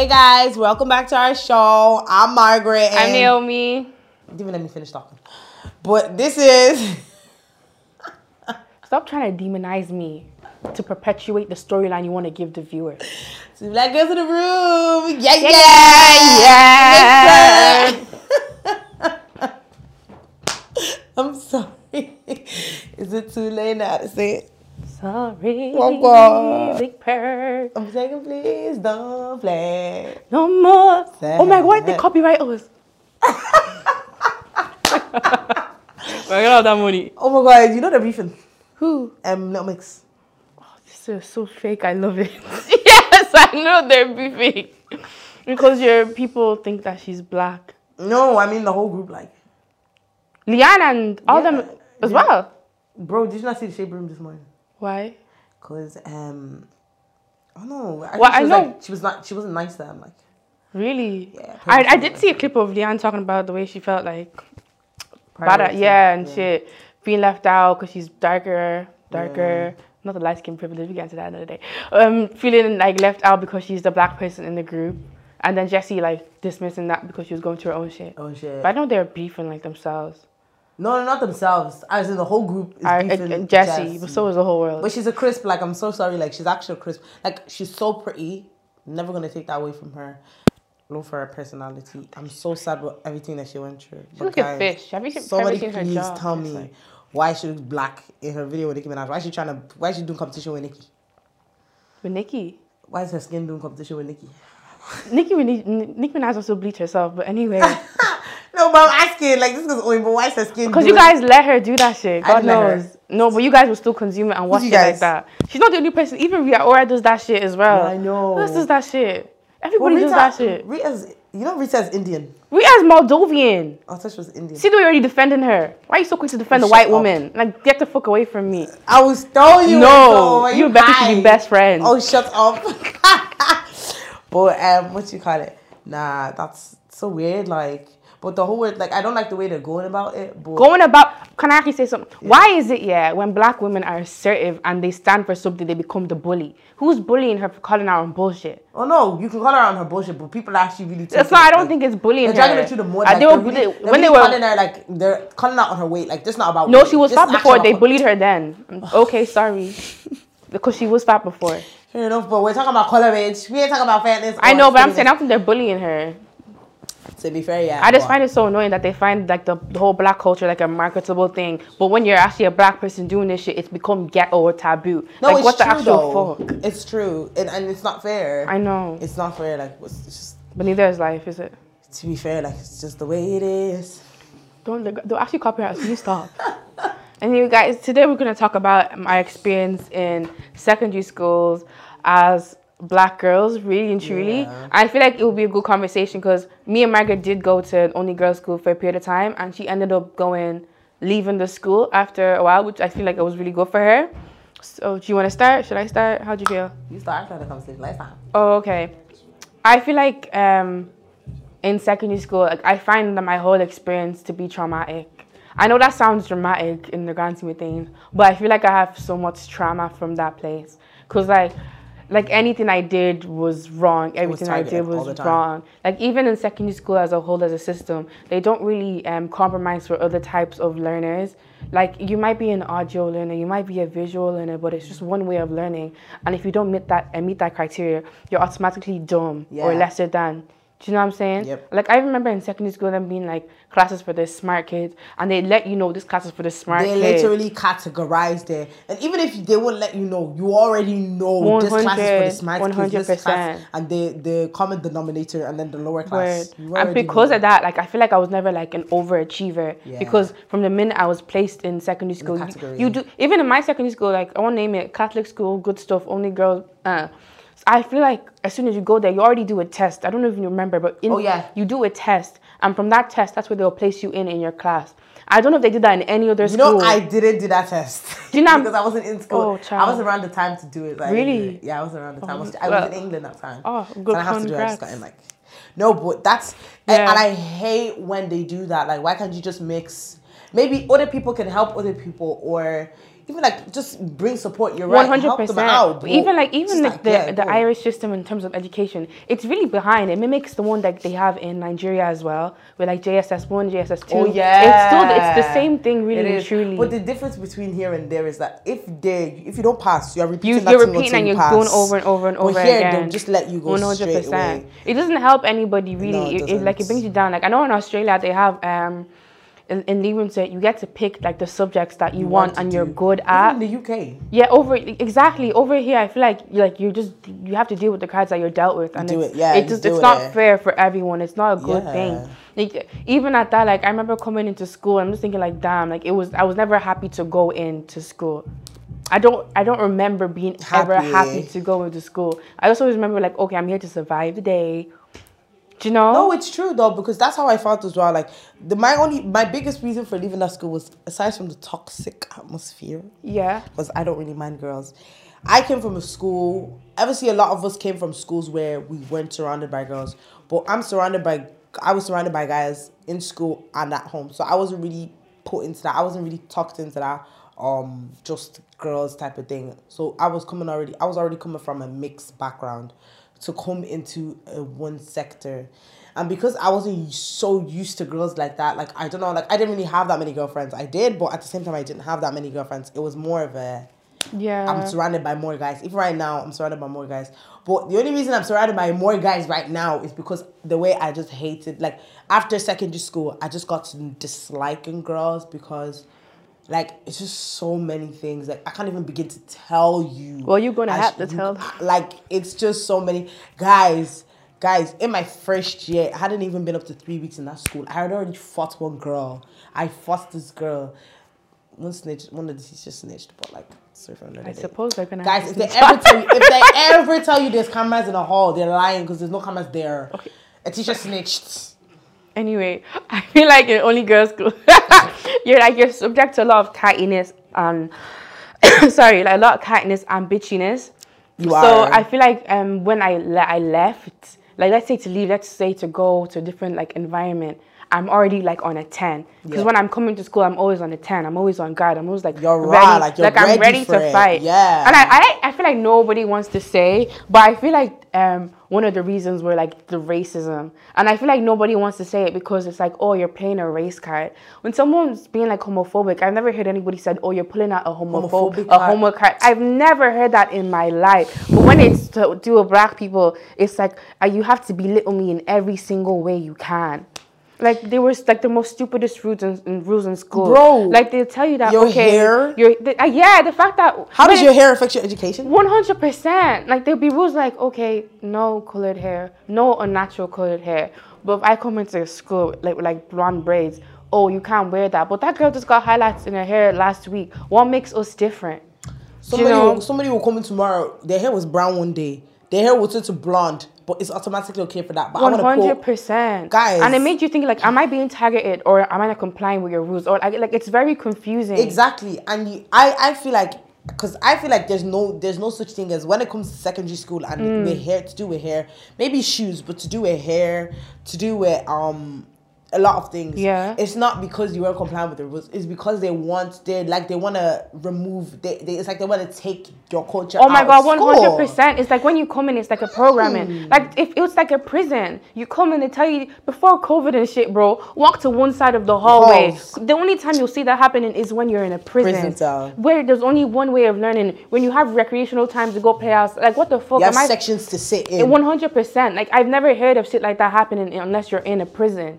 Hey guys, welcome back to our show. I'm Margaret. I'm Naomi. Even let me finish talking. But this is. Stop trying to demonize me to perpetuate the storyline you want to give the viewer. Two black girls in the room. Yeah, yeah, yeah. yeah. I'm sorry. Is it too late now to say it? Sorry. Oh, God. Big purr. I'm saying, please don't play. No more. Oh my god, why they copyright us? I got that money. Oh my god, you know they're beefing. Who? Um, Little Mix. This is so fake. I love it. yes, I know they're beefing. Because your people think that she's black. No, I mean the whole group. Like, Leigh-Anne and all Yeah. them as Yeah. well. bro, did you not see the Shade Room this morning? Why? Cause um, I don't know. I, Well, I know- Like, she was not. She wasn't nice to them. Like, Really? Yeah, I, I did see a clip of Leigh-Anne talking about the way she felt like bad at, yeah, and shit, being left out because she's darker, darker. Not the light skin privilege. We get into that another day. Um, feeling like left out because she's the black person in the group, and then Jesy like dismissing that because she was going to her own shit. Oh shit. But I know they're beefing like themselves. No, no, not themselves. As in the whole group is I, and Jesy, but so is the whole world. But she's a crisp. Like, I'm so sorry. Like, she's actually a crisp. Like, she's so pretty. Never gonna take that away from her. Love for her personality. I'm so sad with everything that she went through. She's like a fish. Have you somebody seen her please jaw? tell me like- why she looks black in her video with Nicki Minaj? Why is she trying to? Why is she doing competition with Nicki? With Nicki. Why is her skin doing competition with Nicki? Nicki, Nicki Minaj also bleached herself, but anyway. No, but I'm asking. Like, this is only. But why is her skin? Because you guys let her do that shit. God didn't let her. knows. No, but you guys will still consume it and watch it like that. She's not the only person. Even Rita Ora does that shit as well. I know. Who else does that shit? Well, Everybody Rita, does that shit. Rita's, you know, Rita's Indian. Rhea's Moldovan. I thought she was Indian. See the way you're already defending her. Why are you so quick to defend Oh, a white up. woman? Like, get the fuck away from me. I was telling you. No, you better be best friends. Oh, shut up. but um, what you call it? Nah, that's so weird. Like, but the whole word, like, I don't like the way they're going about it. But Going about, can I actually say something? Why is it, yeah, when black women are assertive and they stand for something, they become the bully? Who's bullying her for calling out on bullshit? oh no, you can call her on her bullshit, but people actually really. take That's why I don't like, think it's bullying They're dragging her. through the mud. Like, they were really, when they were calling her like they're calling out on her weight. Like this not about. No, weight. she was fat before. They bullied her then. Okay, sorry. Because she was fat before. Fair enough, but we're talking about color age. We ain't talking about fairness. I know, but I'm saying. I don't think they're bullying her. To be fair, yeah. I just find it so annoying that they find like the, the whole black culture like a marketable thing. But when you're actually a black person doing this shit, it's become ghetto or taboo. No, like it's what the true actual though. fuck? It's true, and, and it's not fair. I know. It's not fair. Like, it's just But neither is life, is it? to be fair, like it's just the way it is. Don't don't actually copyright us. You stop. and you guys, today we're gonna talk about my experience in secondary schools as black girls, really and truly. Yeah. I feel like it would be a good conversation because me and Margaret did go to an only girls school for a period of time, and she ended up going, leaving the school after a while, which I feel like it was really good for her. So, do you want to start? Should I start? How do you feel? You started the conversation last time. Oh, okay. I feel like um, in secondary school, like I find that my whole experience to be traumatic. I know that sounds dramatic in the grand scheme of things, but I feel like I have so much trauma from that place. Cause like, like anything I did was wrong. Everything I did was wrong. Like even in secondary school as a whole, as a system, they don't really um, compromise for other types of learners. Like you might be an audio learner, you might be a visual learner, but it's just one way of learning. And if you don't meet that and meet that criteria, you're automatically dumb or lesser than. Do you know what I'm saying? Yep. Like I remember in secondary school them being like classes for the smart kids, and they let you know this class is for the smart They kids. literally categorized there, and even if they won't let you know, you already know this class is for the 100, smart kids, this class, 100%. and the the common denominator, and then the lower class. And because know. of that, like I feel like I was never like an overachiever Yeah. because from the minute I was placed in secondary school, you, you do even in my secondary school, like I won't name it, Catholic school, good stuff, only girls. Uh, I feel like as soon as you go there, you already do a test. I don't know if you remember, but in, Oh, yeah. you do a test, and from that test, that's where they'll place you in in your class. I don't know if they did that in any other You school. know, I didn't do that test. Do you know- because I wasn't in school. Oh, child. I was around the time to do it. Like, Really? Yeah, I was around the time. I was, Oh, I was in. England that time. Oh, good I have to do it. I just got in like, no, but that's and, and I hate when they do that. Like, why can't you just mix? Maybe other people can help other people, or even like just bring support. You're One right. hundred Help them percent. but Even like even like, the yeah, the. Irish system in terms of education, it's really behind. It mimics the one that they have in Nigeria as well, with like JSS one, JSS two. Oh yeah. It's still it's the same thing, really and truly. But the difference between here and there is that if they if you don't pass, you're you, repeating that you're repeating and you you're pass. going over and over and But over here, again. they'll just let you go One hundred straight away. It doesn't help anybody really. No, it it, it- like it brings you down. Like I know in Australia they have um in, in Leaving Cert, you get to pick like the subjects that you, want, to and you're do. good at. Even in the UK. Yeah, over exactly over here. I feel like like you just you have to deal with the cards that you're dealt with, and do it's it, yeah, it you just it's not fair for everyone. It's not a good Yeah. thing. Like, even at that, like I remember coming into school. I'm just thinking like, damn, like it was. I was never happy to go into school. I don't. I don't remember being ever Happy. happy to go into school. I also always remember like, okay, I'm here to survive the day. Do you know? No, it's true though because that's how I felt as well. Like the my only my biggest reason for leaving that school was aside from the toxic atmosphere yeah. because I don't really mind girls. I came from a school. Obviously, a lot of us came from schools where we weren't surrounded by girls, but I'm surrounded by. I was surrounded by guys in school and at home, so I wasn't really put into that. I wasn't really talked into that. Um, just girls type of thing. So I was coming already. I was already coming from a mixed background, to come into a one sector. And because I wasn't so used to girls like that, like I don't know, like I didn't really have that many girlfriends. I did, but at the same time, I didn't have that many girlfriends. It was more of a Yeah. I'm surrounded by more guys. Even right now, I'm surrounded by more guys. But the only reason I'm surrounded by more guys right now is because the way I just hated, like after secondary school, I just got to disliking girls because, like, it's just so many things. Like I can't even begin to tell you. Well, you're gonna have to you- tell. Like it's just so many guys. Guys, in my first year, I hadn't even been up to three weeks in that school. I had already fought one girl. I fought this girl. One snitch, one of the teachers snitched, but like, sorry for another I day. suppose they're gonna. Guys, have if they ever tell you, if they ever tell you there's cameras in the hall, they're lying because there's no cameras there. Okay. A teacher snitched. Anyway, I feel like in only girls' school, you're like you're subject to a lot of cattiness and sorry, like a lot of cattiness and bitchiness. You are so are. I feel like um when I le- I left, like let's say to leave, let's say to go to a different like environment. I'm already like on a ten because Yeah. when I'm coming to school, I'm always on a ten. I'm always on guard. I'm always like You're ready, raw, like, you're I'm ready ready for to it. fight. Yeah. and I, I I feel like nobody wants to say, but I feel like um one of the reasons were like the racism, and I feel like nobody wants to say it because it's like oh you're playing a race card. When someone's being like homophobic, I've never heard anybody said oh you're pulling out a homophobe Homophobic a homo card. I've never heard that in my life. But when it's to do with black people, it's like uh, you have to belittle me in every single way you can. Like they were like the most stupidest rules in, in rules in school. Bro, like they tell you that your okay, hair? your the, uh, yeah, the fact that How does your hair affect your education? one hundred percent. Like there'll be rules like, okay, no colored hair, no unnatural colored hair. But if I come into school like with like blonde braids, oh, you can't wear that. But that girl just got highlights in her hair last week. What makes us different? Somebody, know- will, somebody will come in tomorrow. Their hair was brown one day. Their hair will turn to blonde, but it's automatically okay for that. But One I want to hundred put percent, Guys. And it made you think like, am I being targeted or am I not complying with your rules? Or like, like it's very confusing. exactly, and you, I, I feel like because I feel like there's no there's no such thing as when it comes to secondary school and Mm. with hair to do with hair, maybe shoes, but to do with hair, to do with um a lot of things. Yeah. it's not because you weren't complying with the rules. It's because they want they like they want to remove. They, they it's like they want to take your culture. Oh my out god, one hundred percent. It's like when you come in, it's like a programming. Hmm. Like if it was like a prison, you come in, they tell you before COVID and shit, bro. Walk to one side of the hallway. The only time you'll see that happening is when you're in a prison, Prison cell. where there's only one way of learning. When you have recreational time to go play house, like what the fuck You have am I? sections to sit in. One hundred percent. Like I've never heard of shit like that happening unless you're in a prison.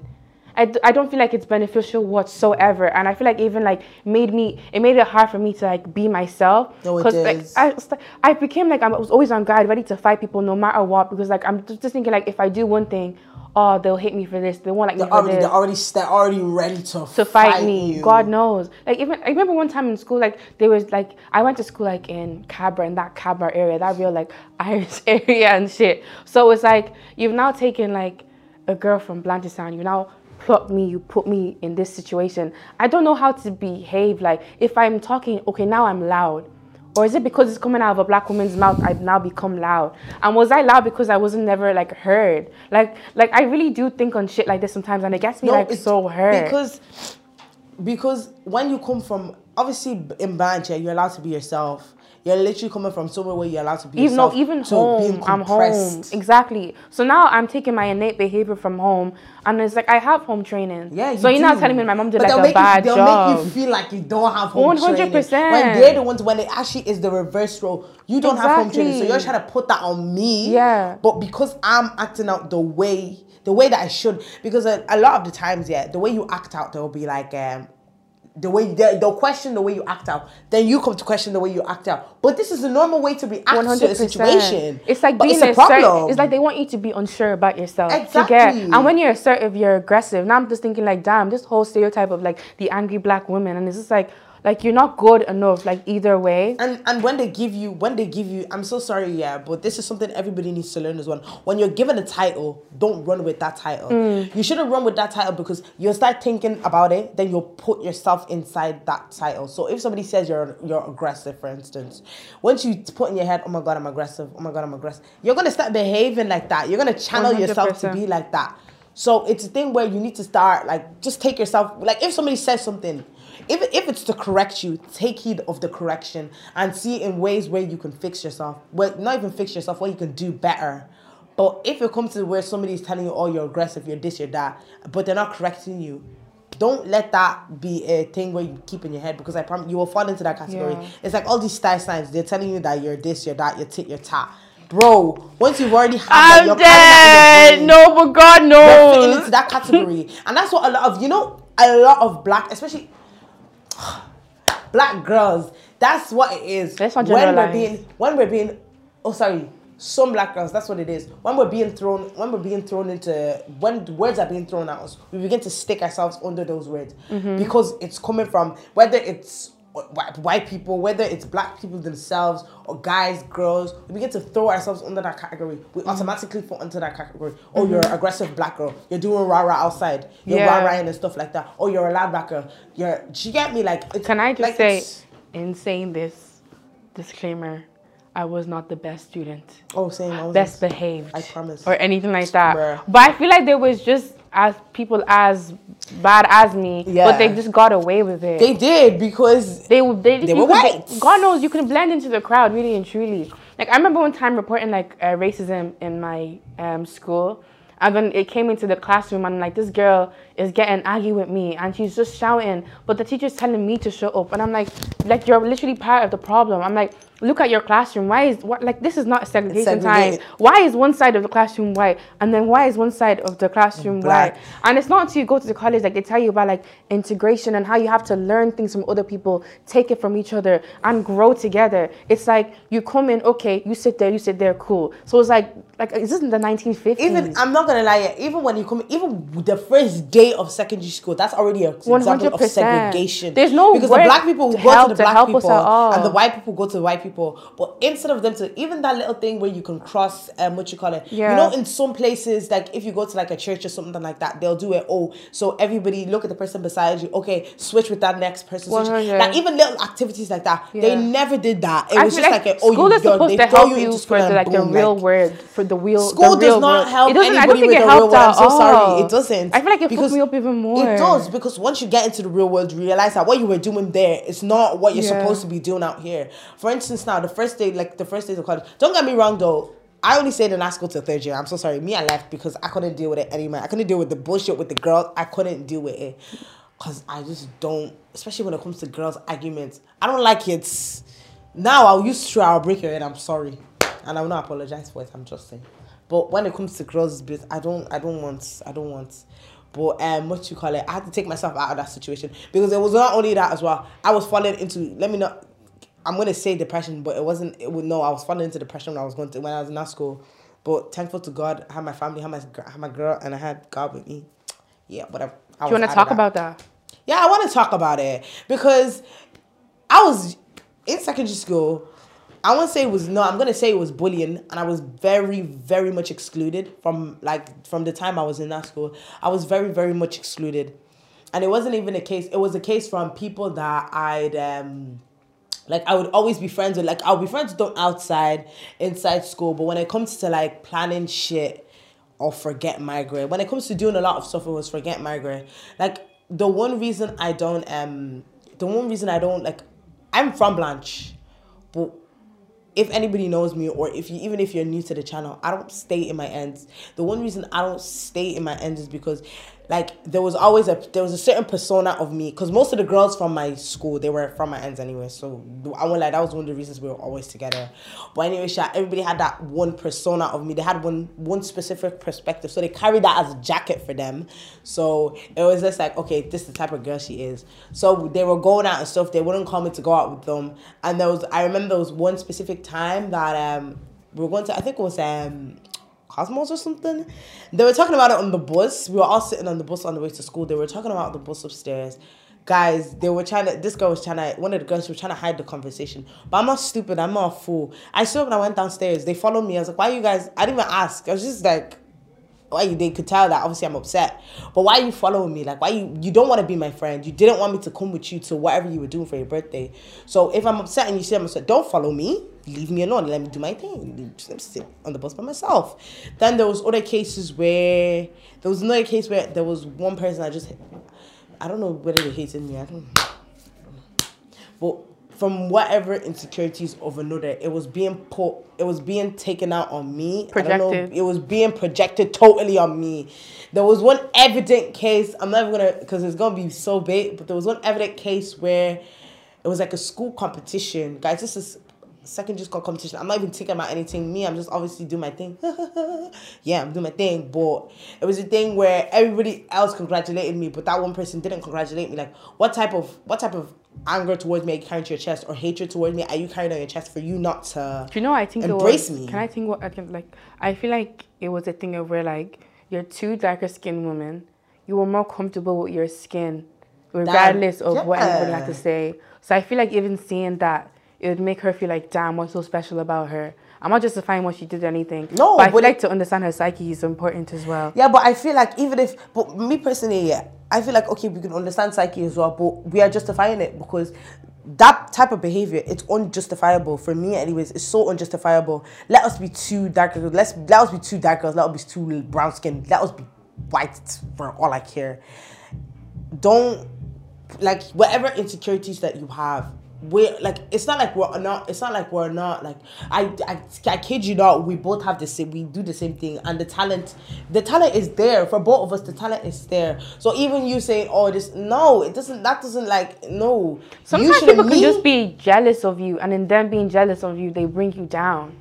I, d- I don't feel like it's beneficial whatsoever, and I feel like even like made me it made it hard for me to like be myself. No, it like. I like- I became like I was always on guard, ready to fight people no matter what, because like I'm just thinking like if I do one thing, oh they'll hate me for this, they won't like me They're for already, this they're already, they're already ready to, to fight, me. you. God knows. Like even I remember one time in school, like there was like I went to school like in Cabra in that Cabra area, that real like Irish area and shit. So it's like you've now taken like a girl from Blanchardstown, you now plot me, you put me in this situation. I don't know how to behave. Like if I'm talking, okay, now I'm loud. Or is it because it's coming out of a black woman's mouth, I've now become loud? And was I loud because I wasn't never like heard? Like, like I really do think on shit like this sometimes, and it gets me like it's so hurt. Because because when you come from obviously in Bancha, you're allowed to be yourself. You're literally coming from somewhere where you're allowed to be even no, yourself. even being home, I'm home. Exactly. So now I'm taking my innate behavior from home, and it's like I have home training. Yeah, you so you're not telling me my mom did But like they'll a make bad you, they'll job. make you feel like you don't have home 100%. training. When they're the ones when it actually is the reverse role. You don't have home training, so you're trying to put that on me. Yeah. But because I'm acting out the way the way that I should, because a, a lot of the times, yeah, the way you act out, they'll be like, um, the way they, they'll question the way you act out. Then you come to question the way you act out. But this is the normal way to react One to a situation. It's like being it's a assertive. problem. It's like they want you to be unsure about yourself. Exactly. get. And when you're assertive, you're aggressive. Now I'm just thinking like, damn, this whole stereotype of like the angry black woman, and it's just like, like you're not good enough. Like either way. And and when they give you when they give you I'm so sorry yeah but this is something everybody needs to learn as well when you're given a title don't run with that title Mm. you shouldn't run with that title because you'll start thinking about it then you'll put yourself inside that title so if somebody says you're you're aggressive for instance once you put in your head oh my god I'm aggressive oh my god I'm aggressive you're gonna start behaving like that you're gonna channel yourself to be like that so it's a thing where you need to start like just take yourself like if somebody says something if, if it's to correct you, take heed of the correction and see in ways where you can fix yourself. Well, not even fix yourself, where you can do better. But if it comes to where somebody is telling you, oh, you're aggressive, you're this, you're that, but they're not correcting you, don't let that be a thing where you keep in your head because I promise you will fall into that category. Yeah. It's like all these style signs, they're telling you that you're this, you're that, you're tit, you're tat. Bro, once you've already had I'm you're that in dead. your brain No, but God you're fitting into that category. and that's what a lot of you know, a lot of black, especially black girls, that's what it is. Let's not when we're being when we're being oh sorry, some black girls, that's what it is. When we're being thrown when we're being thrown into when words are being thrown at us, we begin to stick ourselves under those words. Mm-hmm. Because it's coming from whether it's white, people, whether it's black people themselves or guys, girls, we begin to throw ourselves under that category. We Mm-hmm. automatically fall into that category. Oh, you're an aggressive black girl. You're doing rah rah outside. You're Yeah. rah rahing and stuff like that. Oh, you're a loud black girl. You're. Do you get me? Like, it's, Can I just like, say, in saying this, disclaimer, I was not the best student, Oh, same. I was best behaved, I promise. or anything like that. Bruh. But I feel like there was just as people as bad as me, Yeah. but they just got away with it. They did because they they, They were could- white. God knows you can blend into the crowd really and truly. Like I remember one time reporting like uh, racism in my um, school, and then it came into the classroom and like this girl is getting aggy with me and she's just shouting, but the teacher's telling me to shut up, and I'm like, like you're literally part of the problem. I'm like. Look at your classroom. Why is what like this is not segregation time? Why is one side of the classroom white and then why is one side of the classroom Black. white? And it's not until you go to the college like they tell you about like integration and how you have to learn things from other people, take it from each other, and grow together. It's like you come in, okay, you sit there, you sit there, cool. So it's like like is this in the 1950s? even I'm not gonna lie, even when you come, even the first day of secondary school, that's already an example of segregation. There's no because the black people will go to the black people, all. and the white people go to the white people. But instead of them to even that little thing where you can cross, um, what you call it, Yeah. you know, in some places, like if you go to like a church or something like that, they'll do it. Oh, so everybody look at the person beside you. Okay, switch with that next person. switch. Like even little activities like that, they never did that. It I was just like, like, a, oh, school you, is you're- supposed they to throw help you you for the, like the real like- world for the real. School the real does not world. help It doesn't. I don't think it helped at I'm so all. sorry, it doesn't. I feel like it Because fucked me up even more. It does because once you get into the real world, you realize that what you were doing there is not what you're Yeah. supposed to be doing out here. For instance, now the first day, like the first days of college. Don't get me wrong though. I only stayed in high school till third year. I'm so sorry. Me, I left because I couldn't deal with it anymore. I couldn't deal with the bullshit with the girls. I couldn't deal with it. Cause I just don't, especially when it comes to girls' arguments. I don't like it. Now I'll use true, I'll break your head. I'm sorry. And I will not apologize for it. I'm just saying. But when it comes to girls' bit, I don't I don't want I don't want. But um what you call it, I had to take myself out of that situation. Because it was not only that as well. I was falling into let me not I'm gonna say depression, but it wasn't it would no, I was falling into depression when I was going to when I was in that school. But thankful to God, I had my family, I had my, I had my girl, and I had God with me. Yeah, whatever. I Do you want to talk that. about that? Yeah, I want to talk about it because I was in secondary school. I won't say it was no. I'm gonna say it was bullying, and I was very, very much excluded from like from the time I was in that school. I was very, very much excluded, and it wasn't even a case. It was a case from people that I'd um like I would always be friends with. Like I'll be friends with them outside, inside school, but when it comes to like planning shit or forget Margaret, when it comes to doing a lot of stuff, it was forget Margaret. Like the one reason I don't um the one reason I don't like I'm from Blanch, but if anybody knows me or if you even if you're new to the channel, I don't stay in my ends. The one reason I don't stay in my ends is because like there was always a there was a certain persona of me because most of the girls from my school they were from my ends anyway so i won't like that was one of the reasons we were always together. But anyway everybody had that one persona of me. They had one one specific perspective so they carried that as a jacket for them. So it was just like okay this is the type of girl she is. So they were going out and stuff they wouldn't call me to go out with them. And there was i remember there was one specific time that um we were going to i think it was um Cosmos or something. They were talking about it on the bus. We were all sitting on the bus on the way to school. They were talking about the bus upstairs. Guys, they were trying to. This girl was trying to. One of the girls was trying to hide the conversation. But I'm not stupid. I'm not a fool. I saw when I went downstairs. They followed me. I was like, "Why you guys?" I didn't even ask. I was just like, why you?" they could tell that obviously I'm upset. But why are you following me? Like why you you don't want to be my friend. You didn't want me to come with you to whatever you were doing for your birthday. So if I'm upset and you see I'm upset, don't follow me. Leave me alone. Let me do my thing. Just let me sit on the bus by myself. Then there was other cases where there was another case where there was one person I just I don't know whether they hated me. I don't but from whatever insecurities of another, it was being put, it was being taken out on me. Projected. Know, it was being projected totally on me. There was one evident case. I'm never gonna, because it's gonna be so big. But there was one evident case where it was like a school competition. Guys, this is secondary school competition. I'm not even thinking about anything. Me, I'm just obviously doing my thing. yeah, I'm doing my thing. But it was a thing where everybody else congratulated me, but that one person didn't congratulate me. Like, what type of what type of anger towards me are you carrying to your chest or hatred towards me are you carrying on your chest for you not to Do you know I think embrace was, me? Can I think what I can like I feel like it was a thing of where like you're two darker skinned women, you were more comfortable with your skin, regardless that, of yeah. what anybody had to say. So I feel like even seeing that it would make her feel like, damn, what's so special about her? I'm not justifying what she did or anything. No, but I feel like to understand her psyche is important as well. Yeah, but I feel like even if, but me personally, yeah, I feel like okay, we can understand psyche as well, but we are justifying it because that type of behavior it's unjustifiable for me anyways it's so unjustifiable let us be two dark girls let's let us be two dark girls let us be two brown skin let us be white for all i care don't like whatever insecurities that you have we're like it's not like we're not it's not like we're not like I, I I kid you not we both have the same we do the same thing and the talent the talent is there for both of us the talent is there so even you saying oh this no it doesn't that doesn't like no sometimes people can just be jealous of you and in them being jealous of you they bring you down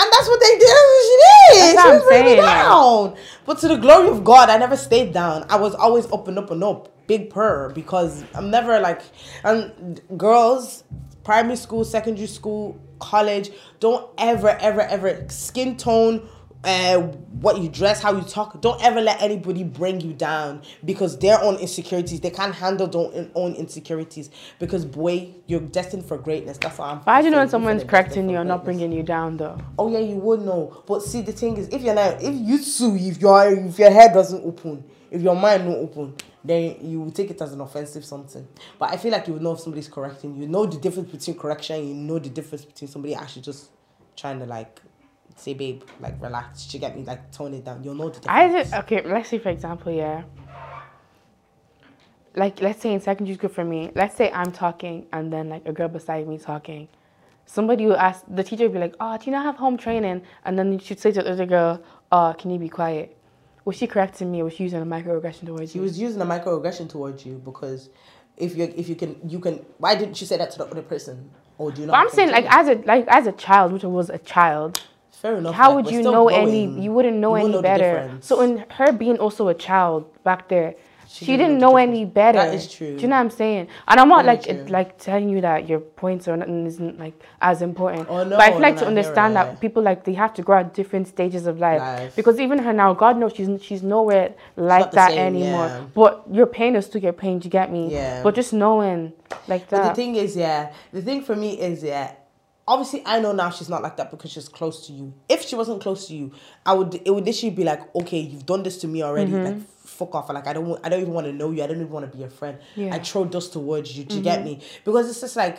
and that's what they did. She did. That's she was bringing me down. But to the glory of God, I never stayed down. I was always up and up and up big purr because I'm never like and girls, primary school, secondary school, college, don't ever, ever, ever skin tone, uh, what you dress, how you talk. Don't ever let anybody bring you down because their own insecurities, they can't handle their own insecurities. Because boy, you're destined for greatness. That's what I'm. Why do you know when someone's correcting you or not bringing you down though? Oh yeah, you would know. But see, the thing is, if you're not, if you sue, if your if your head doesn't open, if your mind not open, then you will take it as an offensive something. But I feel like you would know if somebody's correcting you. know the difference between correction. You know the difference between somebody actually just trying to like say, babe, like relax. She get me? Like tone it down. You'll know the difference. I did, okay. Let's say for example, yeah. Like let's say in secondary school for me, let's say I'm talking and then like a girl beside me talking. Somebody will ask the teacher would be like, "Oh, do you not have home training?" And then she'd say to the other girl, "Oh, can you be quiet?" Was she correcting me? Or was she using a microaggression towards she you? She was using a microaggression towards you because if you if you can you can why didn't she say that to the other person? Or do you not? But I'm saying like as a like as a child, which I was a child. Fair enough. How like, would you know any? You wouldn't know you any know better. So in her being also a child back there, she, she didn't, know, any better. That is true. Do you know what I'm saying? And I'm not Very like it, like telling you that your points or nothing isn't like as important. Oh, no, but I feel like to understand that people like they have to grow at different stages of life. life. Because even her now, God knows she's she's nowhere like that same, anymore. Yeah. But your pain is still your pain. Do you get me? Yeah. But just knowing like that. But the thing is, yeah, the thing for me is, yeah, obviously I know now she's not like that because she's close to you. If she wasn't close to you, I would it would literally be like, okay, you've done this to me already. Mm-hmm. Like fuck off. Like I don't want, I don't even want to know you. I don't even want to be your friend. Yeah. I throw dust towards you. Do you mm-hmm. get me? Because it's just like,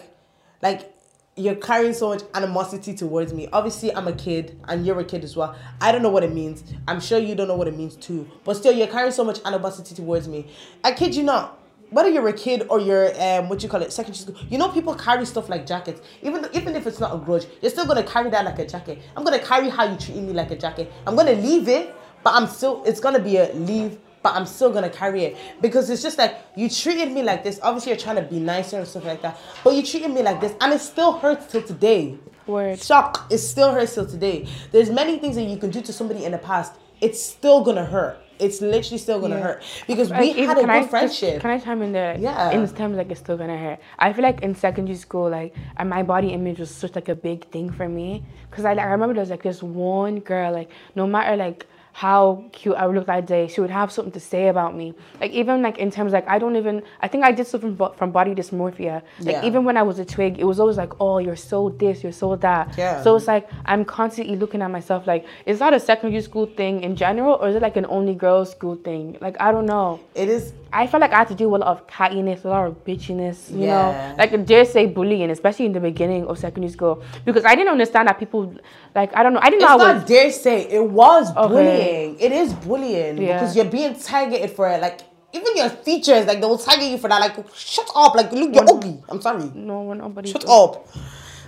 like you're carrying so much animosity towards me. Obviously, I'm a kid and you're a kid as well. I don't know what it means. I'm sure you don't know what it means too. But still, you're carrying so much animosity towards me. I kid you not. Whether you're a kid or you're um what you call it secondary school, you know people carry stuff like jackets. Even even if it's not a grudge, you're still gonna carry that like a jacket. I'm gonna carry how you treat me like a jacket. I'm gonna leave it, but I'm still it's gonna be a leave but I'm still gonna carry it because it's just like you treated me like this. Obviously, you're trying to be nicer and stuff like that, but you treated me like this, and it still hurts till today. Word. Shock. It still hurts till today. There's many things that you can do to somebody in the past. It's still gonna hurt. It's literally still gonna Yeah. hurt because we Like, even- had a good I friendship. can I chime in there? Yeah. In terms like it's still gonna hurt. I feel like in secondary school, like and my body image was such like a big thing for me. Cause I like I remember there was like this one girl, like no matter like how cute I would look that day, she would have something to say about me. Like even like in terms like I don't even I think I did something from, from body dysmorphia. Like Yeah. even when I was a twig, it was always like, oh, you're so this, you're so that. Yeah. So it's like I'm constantly looking at myself like, is that a secondary school thing in general, or is it like an only girls school thing? Like I don't know. it is I felt like I had to deal with a lot of cattiness, a lot of bitchiness, you Yeah. know, like I dare say bullying, especially in the beginning of secondary school, because I didn't understand that people, like I don't know, I didn't It's know I not was. dare say it was Okay. bullying. It is bullying Yeah. because you're being targeted for it. Like even your features, like they will target you for that. Like shut up. Like look, you're ugly. I'm sorry. No nobody. Shut up.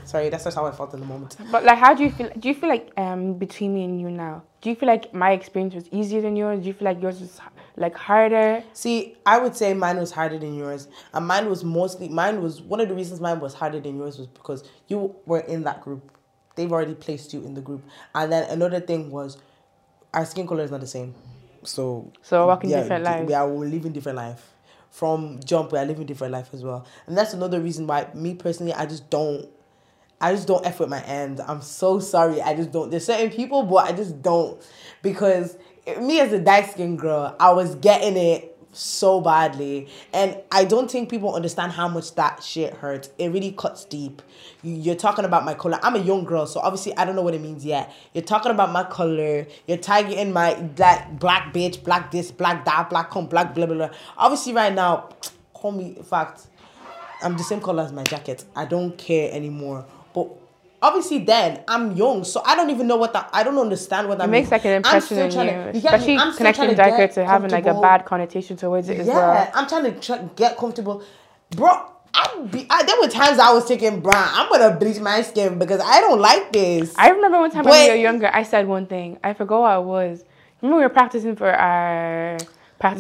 Sorry, that's just how I felt in the moment. But like, how do you feel? Do you feel like um between me and you now? Do you feel like my experience was easier than yours? Do you feel like yours was like harder? See, I would say mine was harder than yours, and mine was mostly mine was one of the reasons mine was harder than yours was because you were in that group. They've already placed you in the group, and then another thing was our skin color is not the same, so So we're walking different d- lives. We are living different life. From jump, we are living different life as well, and that's another reason why me personally, I just don't. I just don't F with my end. I'm so sorry. I just don't. There's certain people, but I just don't. Because me as a dark skinned girl, I was getting it so badly. And I don't think people understand how much that shit hurts. It really cuts deep. You- You're talking about my color. I'm a young girl, so obviously I don't know what it means yet. You're talking about my color. You're targeting my black, black bitch, black this, black that, black come, black blah, blah, blah. Obviously, right now, call me, in fact, I'm the same color as my jacket. I don't care anymore. But obviously, then I'm young, so I don't even know what that. I don't understand what that It means. makes like an I'm impression still on trying you, to- me? especially I'm connecting darker to having like a bad connotation towards it as Yeah, well. I'm trying to try, get comfortable, bro. I be. I, there were times I was thinking, brown. I'm gonna bleach my skin because I don't like this. I remember one time when But- we were younger, I said one thing. I forgot what it was. Remember we were practicing for our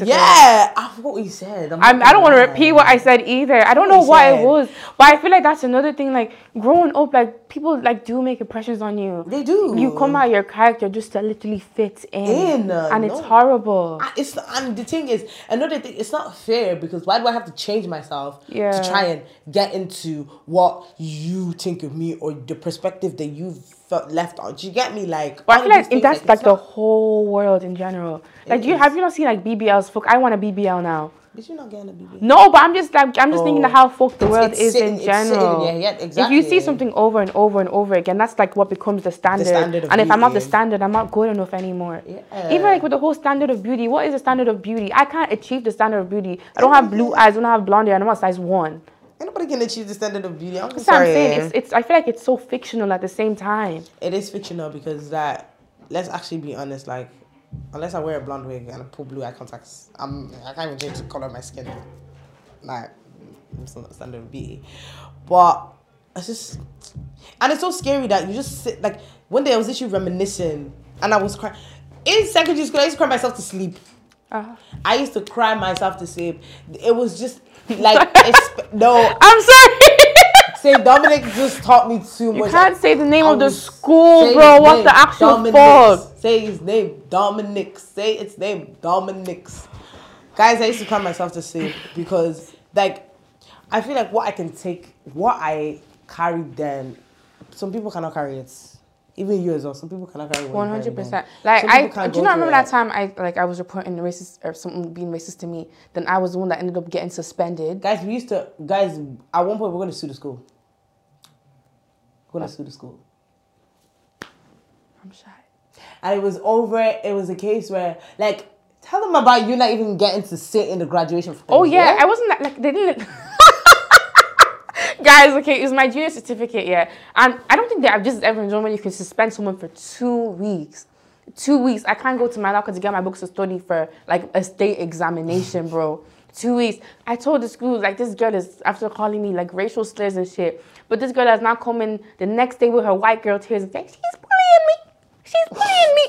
yeah, I forgot what you said. I'm I'm, I don't want to repeat what I said either. I don't know what it was, but I feel like that's another thing. Like growing up, like people like do make impressions on you. They do. You come out your character just to literally fit in, In, uh, and it's horrible. I- it's and the thing is another thing it's not fair because why do i have to change myself Yeah. to try and get into what you think of me or the perspective that you've felt left on do you get me like But I feel like in that's things, like the whole world in general. Like, do you is. have you not seen like BBLs? Fuck, I want a BBL now. Did you not get a BB? No, but I'm just like I'm just thinking of Oh. how fucked the It's- world it's is sitting- in general. yeah, If you see something over and over and over again, that's like what becomes the standard. standard of and if I'm not the standard, I'm not good enough anymore. Yeah. Even like with the whole standard of beauty, what is the standard of beauty? I can't achieve the standard of beauty. I don't have blue eyes, I don't have blonde hair, I'm not size one. Ain't nobody can achieve the standard of beauty. I'm That's what I'm saying. It's, it's I feel like it's so fictional at the same time. it is fictional because that let's actually be honest like unless i wear a blonde wig and I put blue eye contacts i'm i can't even change the color of my skin. Like it's not standard of beauty. But it's just and it's so scary that you just sit like one day i was literally reminiscing and i was crying in secondary school i used to cry myself to sleep Uh, i used to cry myself to sleep it was just like no I'm sorry. Say Dominic just taught me too you can't say the name I of the school, bro. his What the actual Dominix. fuck? Say his name, Dominic. Say its name, Dominix. Guys, I used to cry myself to sleep because, like, I feel like what I can take, what I carried then, some people cannot carry it. Even you as well. Some people cannot carry. One hundred percent. Like I, do you not remember that time I like I was reporting racist or something being racist to me. Then I was the one that ended up getting suspended. Guys, we used to, guys, at one point, we're going to sue the school. We're going to sue the school. I'm shy. and it was over. It was a case where, like, tell them about you not even getting to sit in the graduation. Oh yeah, I wasn't like they didn't. Guys, okay, it's my junior certificate, yeah. And I don't think that I've just ever enjoyed when you can suspend someone for two weeks. Two weeks. I can't go to my locker to get my books to study for like a state examination, bro. Two weeks. I told the school, like, this girl is after calling me like racial slurs and shit. But this girl has not come in the next day with her white girl tears and saying, she's bullying me. She's bullying me.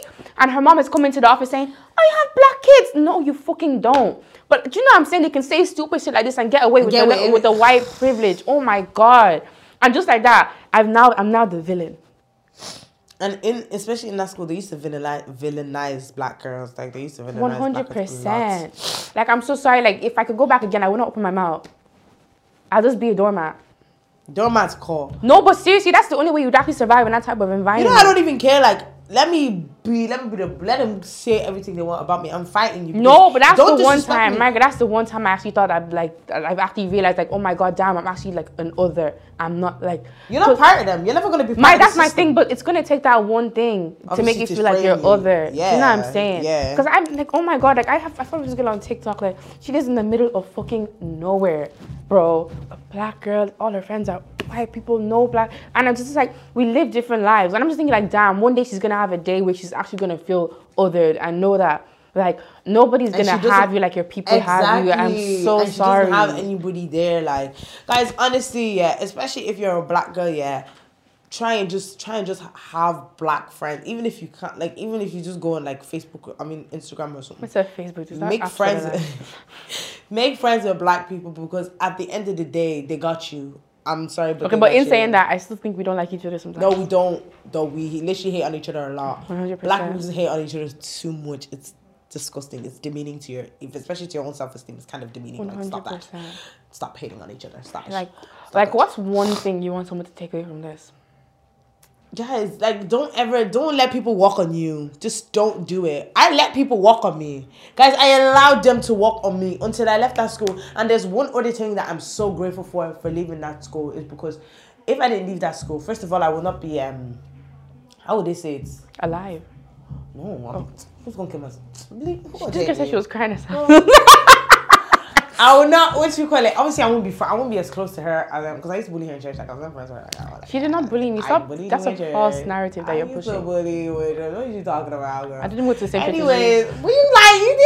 And her mom is coming to the office saying, "I have black kids. No, you fucking don't. But do you know what I'm saying? They can say stupid shit like this and get away with, Get the, away with the white privilege. Oh my god. And just like that, I've now I'm now the villain. And in especially in that school, they used to villainize, villainize black girls. Like they used to villainize One black hundred girls a lot. percent. Like I'm so sorry. Like if I could go back again, I wouldn't open my mouth. I'll just be a doormat. Doormat's call. No, but seriously, that's the only way you'd actually survive in that type of environment. You know, I don't even care. Like, let me be, let me be the, let them say everything they want about me. I'm fighting you. No, but that's the one time, me. Margaret. That's the one time I actually thought I'd like, I've actually realized like, oh my god, damn, I'm actually like an other. I'm not like. You're not part of them. You're never gonna be. Part My, that's my thing, but it's gonna take that one thing to make you feel like you're you. other. you know what I'm saying? yeah. Because I'm like, oh my god, like I have, I follow this girl on TikTok, like she lives in the middle of fucking nowhere, bro. A black girl, all her friends are white people, no black, and I'm just like, we live different lives, and I'm just thinking like, damn, one day she's gonna have a day where she's actually gonna feel othered and know that. Like nobody's And gonna have you like your people have you. I'm Exactly. so and she sorry. doesn't have anybody there. Like, guys, honestly, yeah, especially if you're a black girl, yeah, try and just try and just have black friends. Even if you can't, like, even if you just go on like Facebook, I mean Instagram or something. What's her Facebook? Make friends, make friends with black people because at the end of the day, they got you. I'm sorry, but Okay, but in saying that, I still think we don't like each other sometimes. No, we don't. Though we literally hate on each other a lot. 100%. Black people hate on each other too much. It's disgusting. It's demeaning to your, if especially to your own self esteem. It's kind of demeaning. One Like hundred stop that. Stop hating on each other. Stop. Like, Stop like, what's one thing you want someone to take away from this? Guys, like, don't ever, don't let people walk on you. Just don't do it. I let people walk on me. Guys, I allowed them to walk on me until I left that school. And there's one other thing that I'm so grateful for for leaving that school is because if I didn't leave that school, first of all, I would not be, um, how would they say it? Alive. No, I'm, who's gonna kill myself? Bleep, who gonna This girl said she was crying herself. I would not. What you call it? Obviously, I won't be. I won't be as close to her as because I used to bully her in church. Like I was never friends with her. Like, like, She did not bully me. Stop. That's a false narrative that I you're used to pushing. bully you with her. What are you talking about, girl? I didn't want to say pictures. Anyways, what you like? You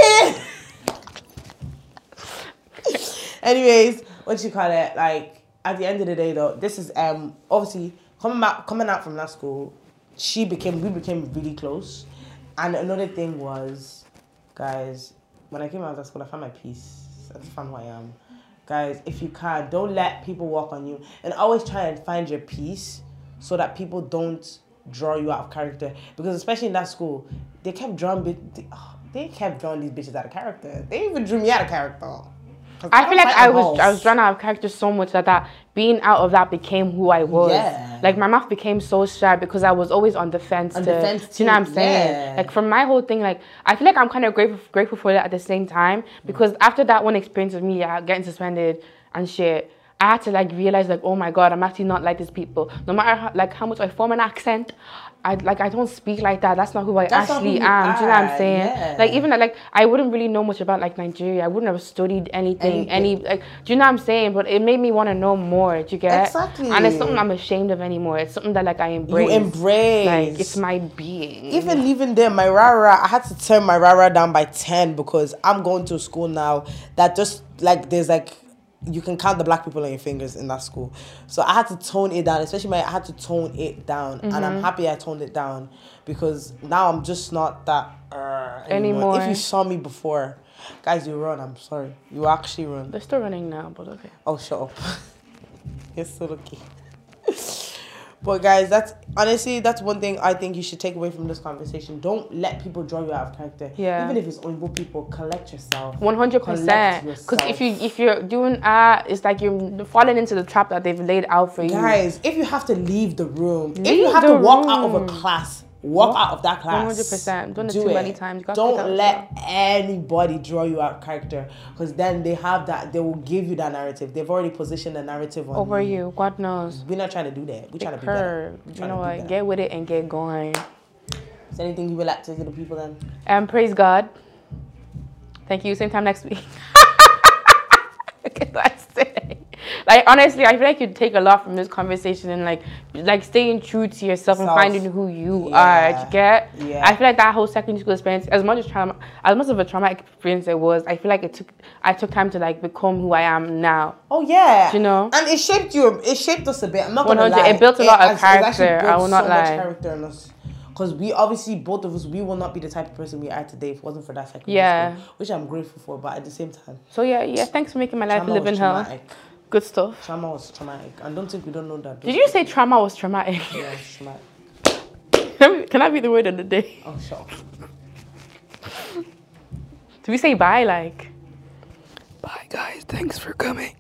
did. Anyways, what you call it? Like at the end of the day, though, this is um obviously coming out coming out from that school. She became we became really close, and another thing was, guys, when I came out of that school, I found my peace. Just found who I am. Guys, if you can, don't let people walk on you, and always try and find your peace, so that people don't draw you out of character. Because especially in that school, they kept drawing. They, they kept drawing these bitches out of character. They even drew me out of character. I feel like I was balls. I was drawn out of character so much that that being out of that became who I was. Yeah. Like my mouth became so shy because I was always on defense. On to, the fence do you know what I'm saying? yeah. Like from my whole thing, like I feel like I'm kind of grateful grateful for that at the same time because after that one experience of me uh, getting suspended and shit. I had to like realize like oh my god I'm actually not like these people no matter how, like how much I form an accent I like I don't speak like that. That's not who I That's actually who am. Do you know what I'm saying? yeah. like even like I wouldn't really know much about like Nigeria. I wouldn't have studied anything, Anything. any like do you know what I'm saying? But it made me want to know more do you get? Exactly. and it's something I'm ashamed of anymore. It's something that like I embrace You embrace. like it's my being. Even leaving there, my rara, I had to turn my rara down by 10 because I'm going to a school now. That just like there's like you can count the black people on your fingers in that school. So I had to tone it down, especially my I had to tone it down. And Mm-hmm. I'm happy I toned it down because now I'm just not that uh, anymore. Anymore. If you saw me before, guys, you run. I'm sorry. You actually run. they're still running now but okay Oh, shut up. You're so lucky. But guys, that's honestly that's one thing I think you should take away from this conversation. Don't let people draw you out of character. Yeah. Even if it's Oyibo people, collect yourself. One hundred percent. Because if you if you're doing uh, it's like you're falling into the trap that they've laid out for you. Guys, if you have to leave the room, if you have to walk out of a class, walk out of that class. 100%. Done it Do too many times. You gotta pick out Don't let anybody draw you out of character because then they have that. They will give you that narrative. They've already positioned the narrative on Over you, God knows. We're not trying to do that. We're trying to be better. Curve. You know what? better. Get with it and get going. Is there anything you would like to say to the people then? And praise God. Thank you. Same time next week. okay, that's it. Like honestly, I feel like you take a lot from this conversation and like like staying true to yourself and finding who you Yeah. are. You get? Yeah. I feel like that whole secondary school experience, as much as trauma, as much of a traumatic experience it was, I feel like it took I took time to like become who I am now. Oh yeah, You know? and it shaped you. It shaped us a bit. I'm not gonna 100. lie. It built a lot of it's actually character, I will not so much lie. character in us. Because we obviously both of us we will not be the type of person we are today if it wasn't for that secondary Yeah. school, which I'm grateful for. But at the same time, So yeah, yeah. Thanks for making my life trauma live in hell. Good stuff. Trauma was traumatic. I don't think we don't know that. Did you say trauma was traumatic? Yeah, traumatic. Can, I, can I be the word of the day? Oh, sure. Do we say bye like? Bye guys, thanks for coming.